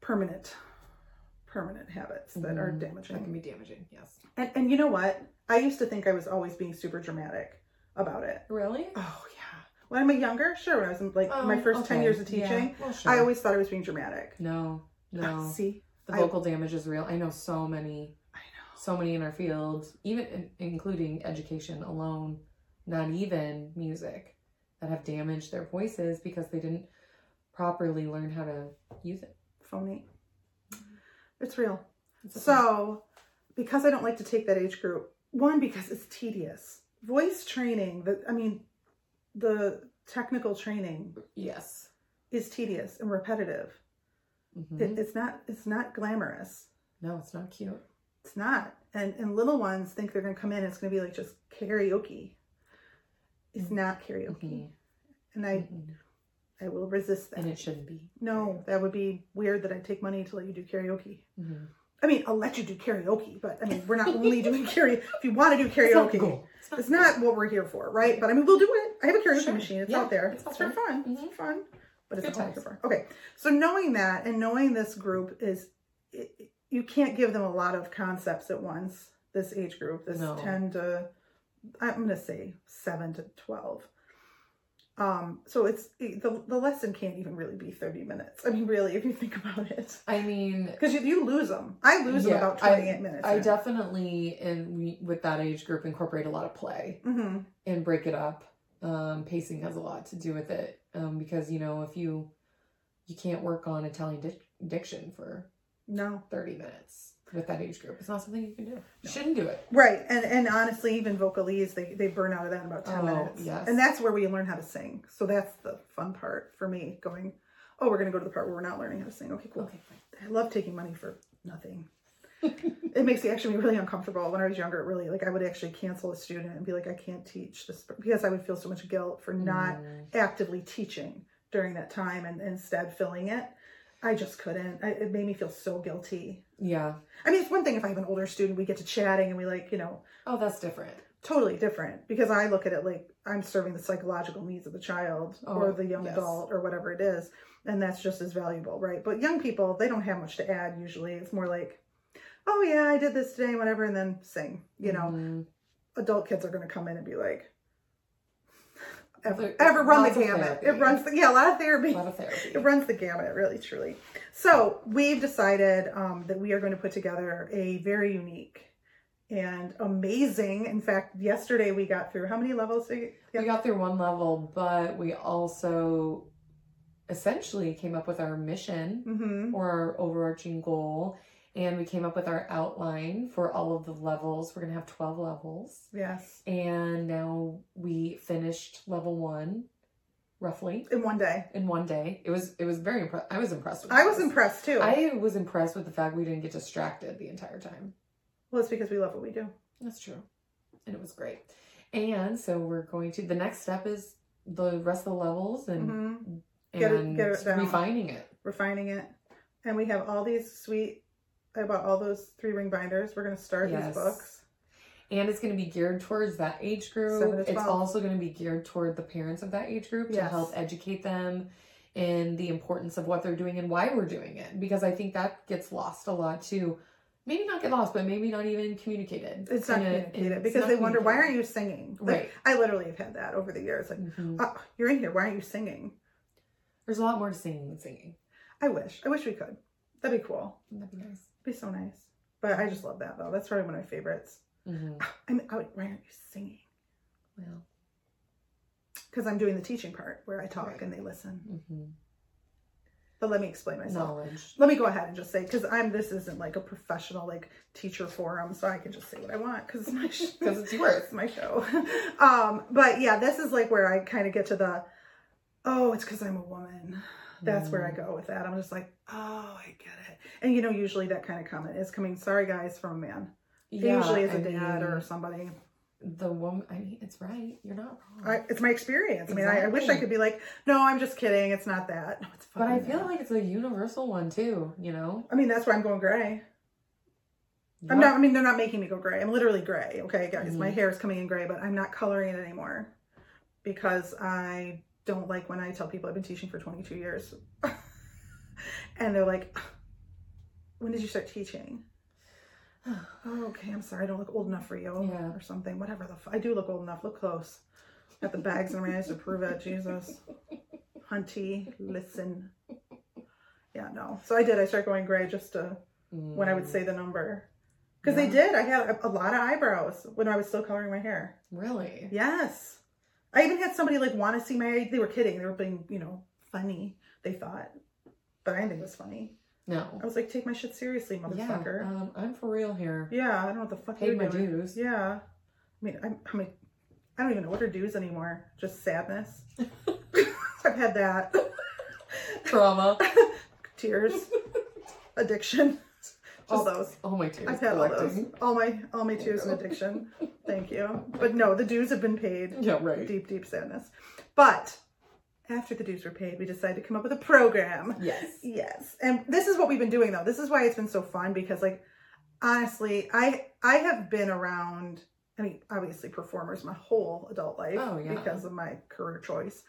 permanent, permanent habits that are Mhm. damaging. That can be damaging. Yes. And, and you know what? I used to think I was always being super dramatic about it. Really? Oh yeah. When I'm a younger, sure. When I was in like my Oh, first ten okay. years of Yeah. teaching, Well, sure. I always thought I was being dramatic. no, no. Ah, see, the I- vocal damage is real. I know so many, I know. so many in our field, even in, including education alone, not even music, that have damaged their voices because they didn't properly learn how to use it. Phony. It's real. It's. So, because I don't like to take that age group, one because it's tedious. Voice training, the I mean, the technical training yes. is tedious and repetitive. Mhm. It, it's not. It's not glamorous. no, it's not cute. It's not. And and little ones think they're gonna come in. and It's gonna be like just karaoke. It's Mm. not karaoke, Mhm. and I Mhm. I will resist that. And it shouldn't be. no, that would be weird that I take money to let you do karaoke. Mhm. I mean, I'll let you do karaoke, but I mean, we're not only doing karaoke. If you want to do It's not karaoke, goal. it's not what we're here for, right? But I mean, we'll do it. I have a karaoke Sure. machine. It's Yeah, out there. it's It's, for fun. Mhm. It's fun, but it's Good not what we're times. here for. Okay, so knowing that and knowing this group is, it, you can't give them a lot of concepts at once. This age group, this No. ten to, I'm going to say seven to twelve. Um, so it's the the lesson can't even really be thirty minutes. I mean, really, if you think about it, I mean, because you, you lose them. I lose them Yeah, about I- twenty eight minutes. I definitely, and we with that age group, incorporate a lot of play hmm and break it up. Um, pacing has a lot to do with it um, because you know if you you can't work on Italian dic- diction for No, thirty minutes with that age group. It's not something you can do. You shouldn't do it. Right, and and honestly, even vocalese, they they burn out of that in about ten Oh, minutes. yes. and that's where we learn how to sing. So that's the fun part for me. Going, oh, we're gonna go to the part where we're not learning how to sing. Okay, cool. Okay. I love taking money for nothing. it makes me actually really uncomfortable. When I was younger, it really like I would actually cancel a student and be like, I can't teach this because I would feel so much guilt for not Mm. actively teaching during that time and instead filling it. I just couldn't. I, it made me feel so guilty. Yeah. I mean, it's one thing if I have an older student, we get to chatting and we like, you know, Oh, that's different. totally different because I look at it like I'm serving the psychological needs of the child or Oh, the young yes. adult or whatever it is. And that's just as valuable, right? But young people, they don't have much to add usually. It's more like, oh yeah, I did this today, whatever, and then sing. You know, Mhm. adult kids are going to come in and be like, ever, ever run the gamut. It runs the, yeah, a lot of therapy. a lot of therapy. It runs the gamut, really, truly. So we've decided um, that we are going to put together a very unique and amazing. In fact, yesterday we got through how many levels? Did you, We got through one level, but we also essentially came up with our mission hmm or our overarching goal. And we came up with our outline for all of the levels. We're going to have 12 levels. Yes, And now we finished level one roughly in one day. in one day. It was it was very impressed. I was impressed with I was this. impressed too. I was impressed with the fact we didn't get distracted the entire time. well, it's because we love what we do. That's true. And it was great. And so we're going to the next step is the rest of the levels and hmm Get it- and get it refining it. Refining it, and we have all these sweet. I bought all those three ring binders. We're going to start Yes. these books. And it's going to be geared towards that age group. It's also going to be geared toward the parents of that age group to help educate them in the importance of what they're doing and why we're doing it. Because I think that gets lost a lot too. Maybe not get lost, but maybe not even communicated. It's not in a- in- communicated it's because they wonder why aren't you singing? Like, Right. I literally have had that over the years. Like, Mhm. oh, you're in here. Why aren't you singing? There's a lot more to singing than singing. I wish. I wish we could. That'd be cool. That'd be nice. Be so nice. But I just love that though. That's probably one of my favorites. hmm I mean, I why aren't you singing? Well, Because I'm doing the teaching part where I talk Right. and they listen. hmm But let me explain myself. knowledge. Let me go ahead and just say because I'm. This isn't like a professional like teacher forum, so I can just say what I want because it's my Because it's yours. it's my show. um, but yeah, this is like where I kind of get to the. Oh, it's because I'm a woman. That's where I Mm. go with that. I'm just like, oh, I get it. And you know, usually that kind of comment is coming. Sorry, guys, from a man. Yeah, usually is a I dad or somebody. the woman. I mean, it's right. You're not wrong. I, it's my experience. I mean, I, I wish I could be like, no, I'm just kidding. It's not that. No, it's but I feel that. like it's a universal one too. You know. I mean, that's why I'm going gray. I'm not. I mean, they're not making me go gray. I'm literally gray. Okay, guys, my Mhm. hair is coming in gray, but I'm not coloring it anymore because I don't like when I tell people I've been teaching for 22 years, and they're like, "When did you start teaching?" Oh, okay. I'm sorry. I don't look old enough for you, Yeah. or something. Whatever the. F- I do look old enough. Look close. Got the bags in my eyes to prove it. Jesus, Hunty, listen. Yeah, no. So I did. I started going gray just to when I would Mm, say the number. Because they did. I had a, a lot of eyebrows when I was still coloring my hair. Really. Yes. I even had somebody like want to see my. They were kidding. They were being, you know, funny. They thought, but I didn't think it was funny. No. I was like, take my shit seriously, Yeah. motherfucker. Um, I'm for real here. Yeah, I don't know what the fuck Paid you're my doing. dues. Yeah. I mean, I'm, I'm like, I don't even know what are dues anymore. Just sadness. I've had that. Trauma. Tears, addiction, all those. All my tears. I've had all those. All my all my tears and addiction. Thank you. But no, the dues have been paid. Yeah. Right. Deep, deep sadness. But after the dues were paid, we decided to come up with a program. Yes. Yes. And this is what we've been doing though. This is why it's been so fun because like honestly, I I have been around I mean, obviously performers my whole adult life Oh, yeah. because of my career choice.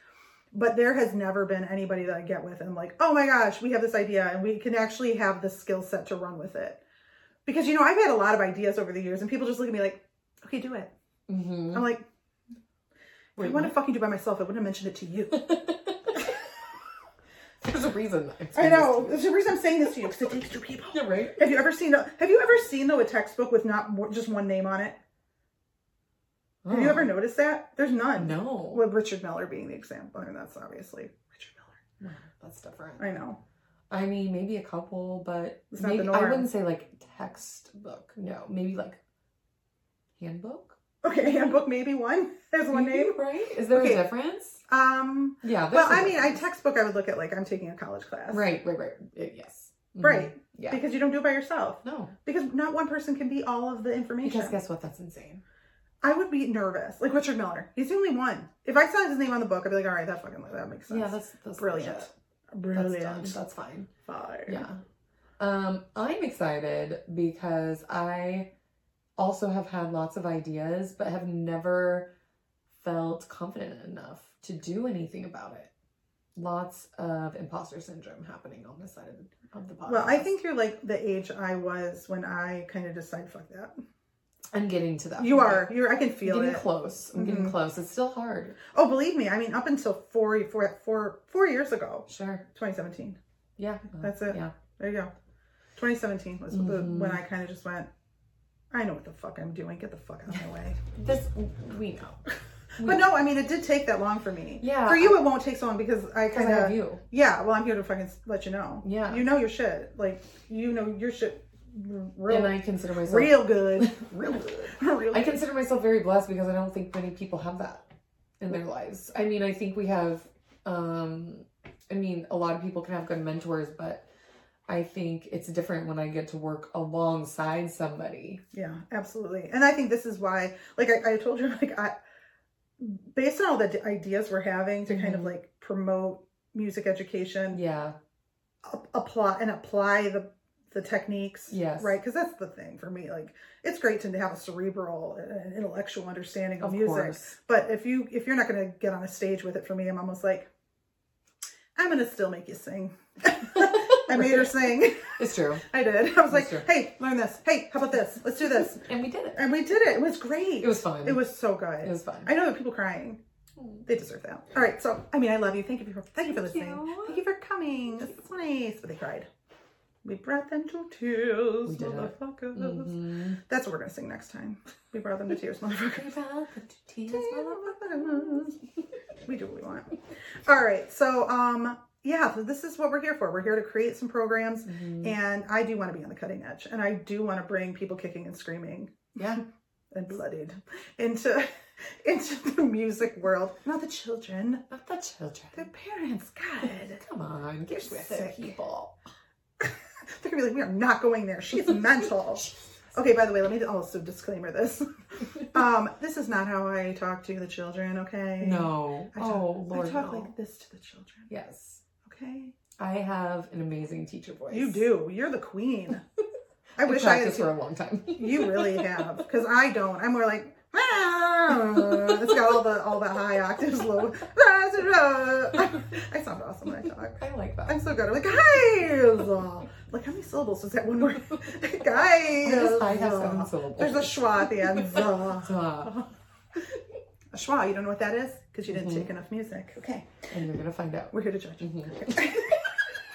But there has never been anybody that I get with and I'm like, oh my gosh, we have this idea and we can actually have the skill set to run with it. Because you know, I've had a lot of ideas over the years and people just look at me like, okay, do it. Mm-hmm. I'm like, if I Wait, want to fucking do it by myself, I wouldn't have mentioned it to you. There's a reason. I'm I saying know. There's a reason I'm saying this to you because it takes two people. Yeah. Right. Have you ever seen? A, have you ever seen though a textbook with not more, just one name on it? Have you Oh, ever noticed that? There's none. No. With Richard Miller being the example, I mean that's obviously Richard No, That's different. I know. I mean, maybe a couple, but It's not the maybe I wouldn't say like textbook. No, maybe like handbook. Okay, handbook maybe one. There's one name. right? Is there Okay. a difference? Um. Yeah. Well, I mean, I textbook. I would look at like I'm taking a college class. Right, right, right. Uh, yes. Mhm. Right. Yeah. Because you don't do it by yourself. no. Because not one person can be all of the information. Because guess what? That's insane. I would be nervous. Like Richard Miller. He's the only one. If I saw his name on the book, I'd be like, all right, that fucking that makes sense. Yeah, that's that's brilliant. legit. brilliant. That's. That's fine. Fire. Yeah. Um, I'm excited because I also have had lots of ideas, but have never felt confident enough to do anything about it. Lots of imposter syndrome happening on this side of the, of the podcast. Well, I think you're like the age I was when I kind of decided, fuck that. I'm getting to that. You point. are. You're. I can feel it. I'm getting it. close. I'm getting Mhm. close. It's still hard. Oh, believe me. I mean, up until four, four, four, four years ago, Sure. 2017. Yeah. That's it. Yeah. There you go. 2017 was the, Mhm. when I kind of just went. I know what the fuck I'm doing. Get the fuck out of my way. This we know. But no, I mean, it did take that long for me. Yeah, For you, it won't take so long because I kind of. you. Yeah. Well, I'm here to fucking let you know. Yeah. You know your shit. Like you know your shit. Real, and I consider myself real good. real good. real I good. consider myself very blessed because I don't think many people have that in their lives. I mean, I think we have, um, I mean, a lot of people can have good mentors, but I think it's different when I get to work alongside somebody. Yeah, absolutely. And I think this is why, like I, I told you, like I, based on all the d- ideas we're having to kind of Mhm. like promote music education, Yeah. ap- apply and apply the the techniques, Yes. right? Because that's the thing for me. Like it's great to have a cerebral and intellectual understanding of, Of music, course. but if you if you're not going to get on a stage with it, for me, I'm almost like, I'm going to still make you sing. I made her sing. It's true. I did. I was like, true. hey, learn this. Hey, how about this? Let's do this. And we did it. And we did it. It was great. It was fun. It was so good. It was fun. I know that people crying. They deserve that. All right. So, I mean, I love you. Thank you for thank you for Thank listening. you. Thank you for coming. This is nice. But they cried. We brought them to tears, We motherfuckers. Mhm. That's what we're gonna sing next time. We brought them to tears, motherfuckers. we do what we want. All right. So, um, yeah. So this is what we're here for. We're here to create some programs, Mhm. and I do want to be on the cutting edge, and I do want to bring people kicking and screaming Yeah. and bloodied into into the music world. Not the children, Not the children. the parents. God, Come on, get with it, people. they're gonna be like, we are not going there. She's mental. Okay, by the way, let me also disclaimer this. Um, this is not how I talk to the children. Okay. No. I talk, oh, Lord. I talk no. like this to the children. Yes. Okay. I have an amazing teacher voice. You do. You're the queen. I I wish I had. for a long time. You really have, because I don't. I'm more like. "Ah." It's got all the all the high octaves, low. I sound awesome when I talk. I like that. I'm so good. I'm like, guys. Like, how many syllables is that one word? guys. I have seven syllables? There's a schwa at the end. A schwa. You don't know what that is? Because you didn't Mhm. take enough music. Okay. and you're gonna find out. We're here to judge. Mhm.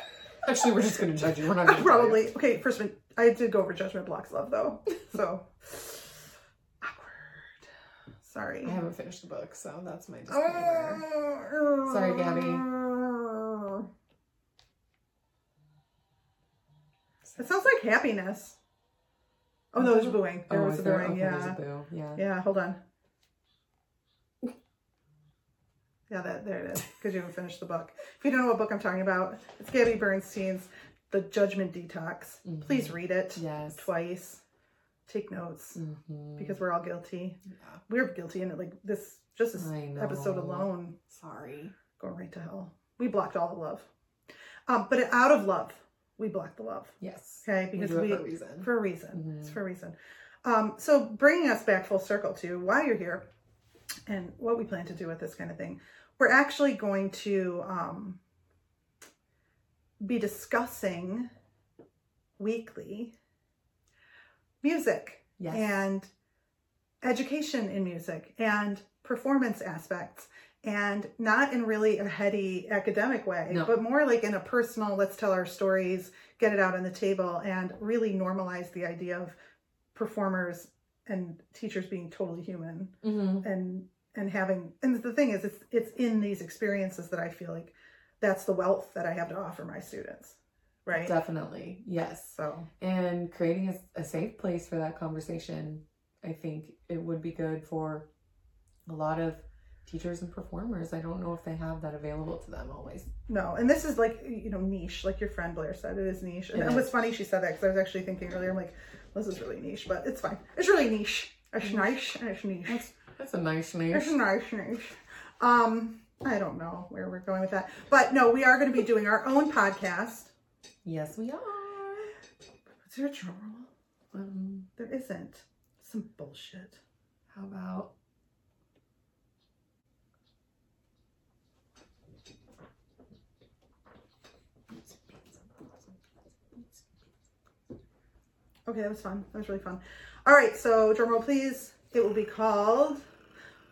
Actually, we're just gonna judge you. We're not gonna. Probably. Okay, first one. I did go over judgment blocks, love, though. So. Awkward. Sorry. I haven't finished the book, so that's my disclaimer. Sorry, Gabby. It sounds like happiness. Oh no, there's booing. There oh, was a there? booing. Okay, yeah. boo. Yeah. Yeah. Hold on. Yeah, that there it is. Because you haven't finished the book. If you don't know what book I'm talking about, it's Gabby Bernstein's "The Judgment Detox." Mhm. Please read it Yes. twice. Take notes Mhm. because we're all guilty. Yeah. We're guilty in it. Like this, just this episode alone, Sorry. going right to hell. We blocked all the love. Um, but out of love, we blocked the love. Yes. Okay, because it we, for a reason. for a reason. Mhm. It's for a reason. Um, so bringing us back full circle to why you're here and what we plan to do with this kind of thing, we're actually going to um, be discussing weekly music Yes. and education in music and performance aspects and not in really a heady academic way No. but more like in a personal let's tell our stories get it out on the table and really normalize the idea of performers and teachers being totally human Mhm. and and having and the thing is it's it's in these experiences that i feel like that's the wealth that i have to offer my students right Definitely. Yes. so And creating a, a safe place for that conversation, I think it would be good for a lot of teachers and performers. I don't know if they have that available to them always. No, and this is like you know niche, like your friend Blair said, it is niche. And It it, was funny she said that because I was actually thinking earlier, I'm like, this is really niche, but it's fine. It's really niche. It's niche and it's niche. That's a nice niche. It's a nice, niche. Um, I don't know where we're going with that, but no, we are going to be doing our own podcast. Yes, we are. Is there a drum roll? Um, There isn't. Some bullshit. how about Okay, that was fun. That was really fun. All right, so drum roll, please. It will be called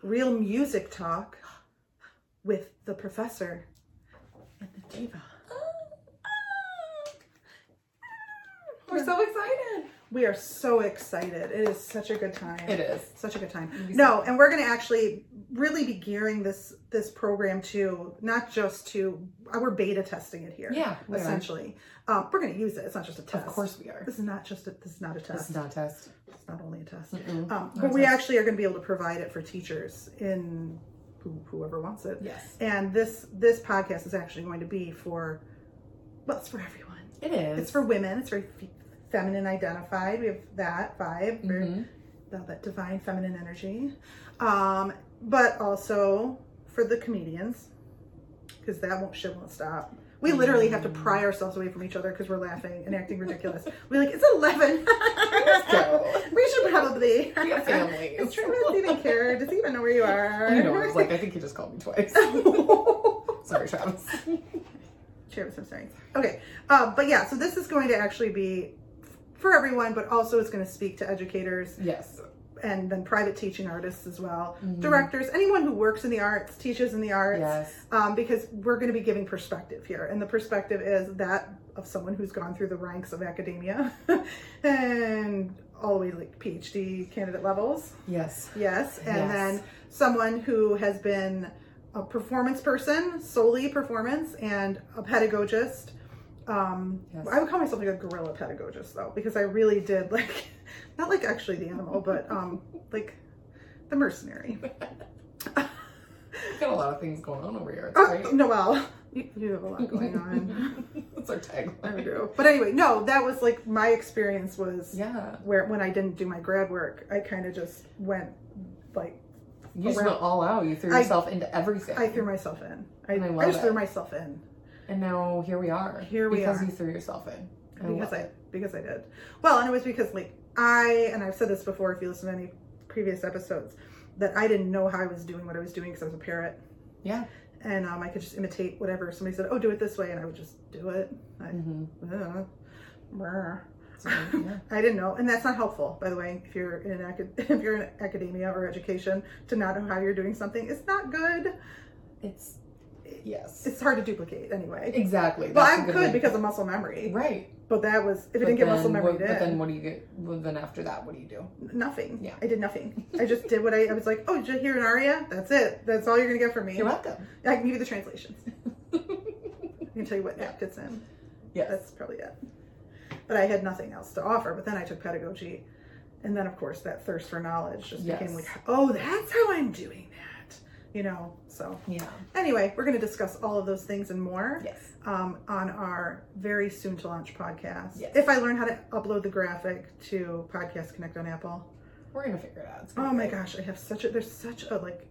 Real Music Talk with the Professor and the Diva. Oh, oh, oh. We're so excited. We are so excited. It is such a good time. It is. such a good time. No, and we're going to actually really be gearing this this program to not just to uh, we're beta testing it here. Yeah, we are. essentially. Um, we're going to use it. It's not just a test. Of course we are. This is not just a, this is not a test. This is not a test. It's not only a test. Mm-mm. Um, Not but a we test. actually are going to be able to provide it for teachers in who, whoever wants it. Yes. And this this podcast is actually going to be for well, it's for everyone. It is. It's for women. It's very fe- feminine identified. We have that vibe, Mhm. that, divine feminine energy. Um, but also for the comedians, because that won't shit won't stop. We literally have to pry ourselves away from each other because we're laughing and acting ridiculous. We're like, it's eleven. go. we should probably. We have families. Does Travis even care? Does he even know where you are? You know, it's like I think he just called me twice. Sorry, Travis. Travis, I'm sorry. Okay, uh, but yeah, so this is going to actually be for everyone, but also it's going to speak to educators Yes. and then private teaching artists as well, Mhm. directors, anyone who works in the arts, teaches in the arts, Yes. um, because we're going to be giving perspective here, and the perspective is that of someone who's gone through the ranks of academia and all the way like PhD candidate levels. Yes. Yes, and Yes. then someone who has been a performance person, solely performance, and a pedagogist. Um, Yes. I would call myself like a guerrilla pedagogist though, because I really did like, not like actually the animal, but um, like the mercenary. Got a lot of things going on over here. It's Oh, great. Noelle, you, you have a lot going on. That's our I tagline. do. But anyway, no, that was like my experience was Yeah. where when I didn't do my grad work, I kind of just went like You just went all out. You threw I- yourself into everything. I threw myself in. I, I I, just it. threw myself in. And now here we are. Here we because are. you threw yourself in. I because I because I did. Well, and it was because like I and I've said this before if you listen to any previous episodes that I didn't know how I was doing what I was doing because I was a parrot Yeah. and um, I could just imitate whatever somebody said. Oh, do it this way, and I would just do it. I, hmm uh. So, yeah. I didn't know, and that's not helpful, by the way. If you're in acad- if you're in academia or education, to not know how you're doing something, it's not good. It's yes. It's hard to duplicate anyway. exactly. But That's I could way- because of muscle memory, right. but that was if it But didn't get muscle memory, what- then But then what do you get? Well, then after that, what do you do? nothing. Yeah. I did nothing. I just did what I, I was like. Oh, did you hear an aria? That's it. That's all you're gonna get from me. You're welcome. I can give you the translations. I can tell you what that fits in. Yeah. That's probably it. But I had nothing else to offer. But then I took pedagogy, and then of course that thirst for knowledge just became like, oh, that's how I'm doing. You know. So Yeah. anyway, we're going to discuss all of those things and more Yes. um, on our very soon to launch podcast. Yes. If I learn how to upload the graphic to Podcast Connect on Apple. We're gonna figure it out. Oh my great. gosh, I have such a there's such a like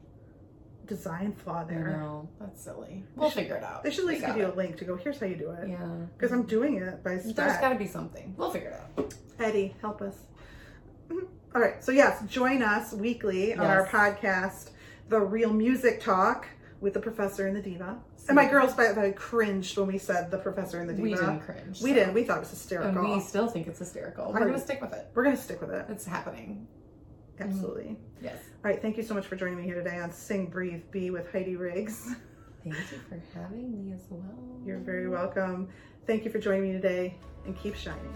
design flaw there. know that's silly. We'll should- figure it out. They should at least give you it. a link to go. Here's how you do it. Yeah. Because I'm doing it by there's got to be something. We'll figure it out. Eddie, help us. All right, so yes, join us weekly on our podcast, The Real Music Talk with the Professor and the Diva. And my girls, by the way, cringed when we said the Professor and the Diva. We didn't cringe. We so- did. We thought it was And hysterical. we still think it's hysterical. We're I- gonna stick with it. We're gonna stick with it. It's happening. Absolutely. Mm-hmm. Yes. All right, thank you so much for joining me here today on Sing, Breathe, Be with Heidi Riggs. Thank you for having me as well. You're very welcome. Thank you for joining me today and keep shining.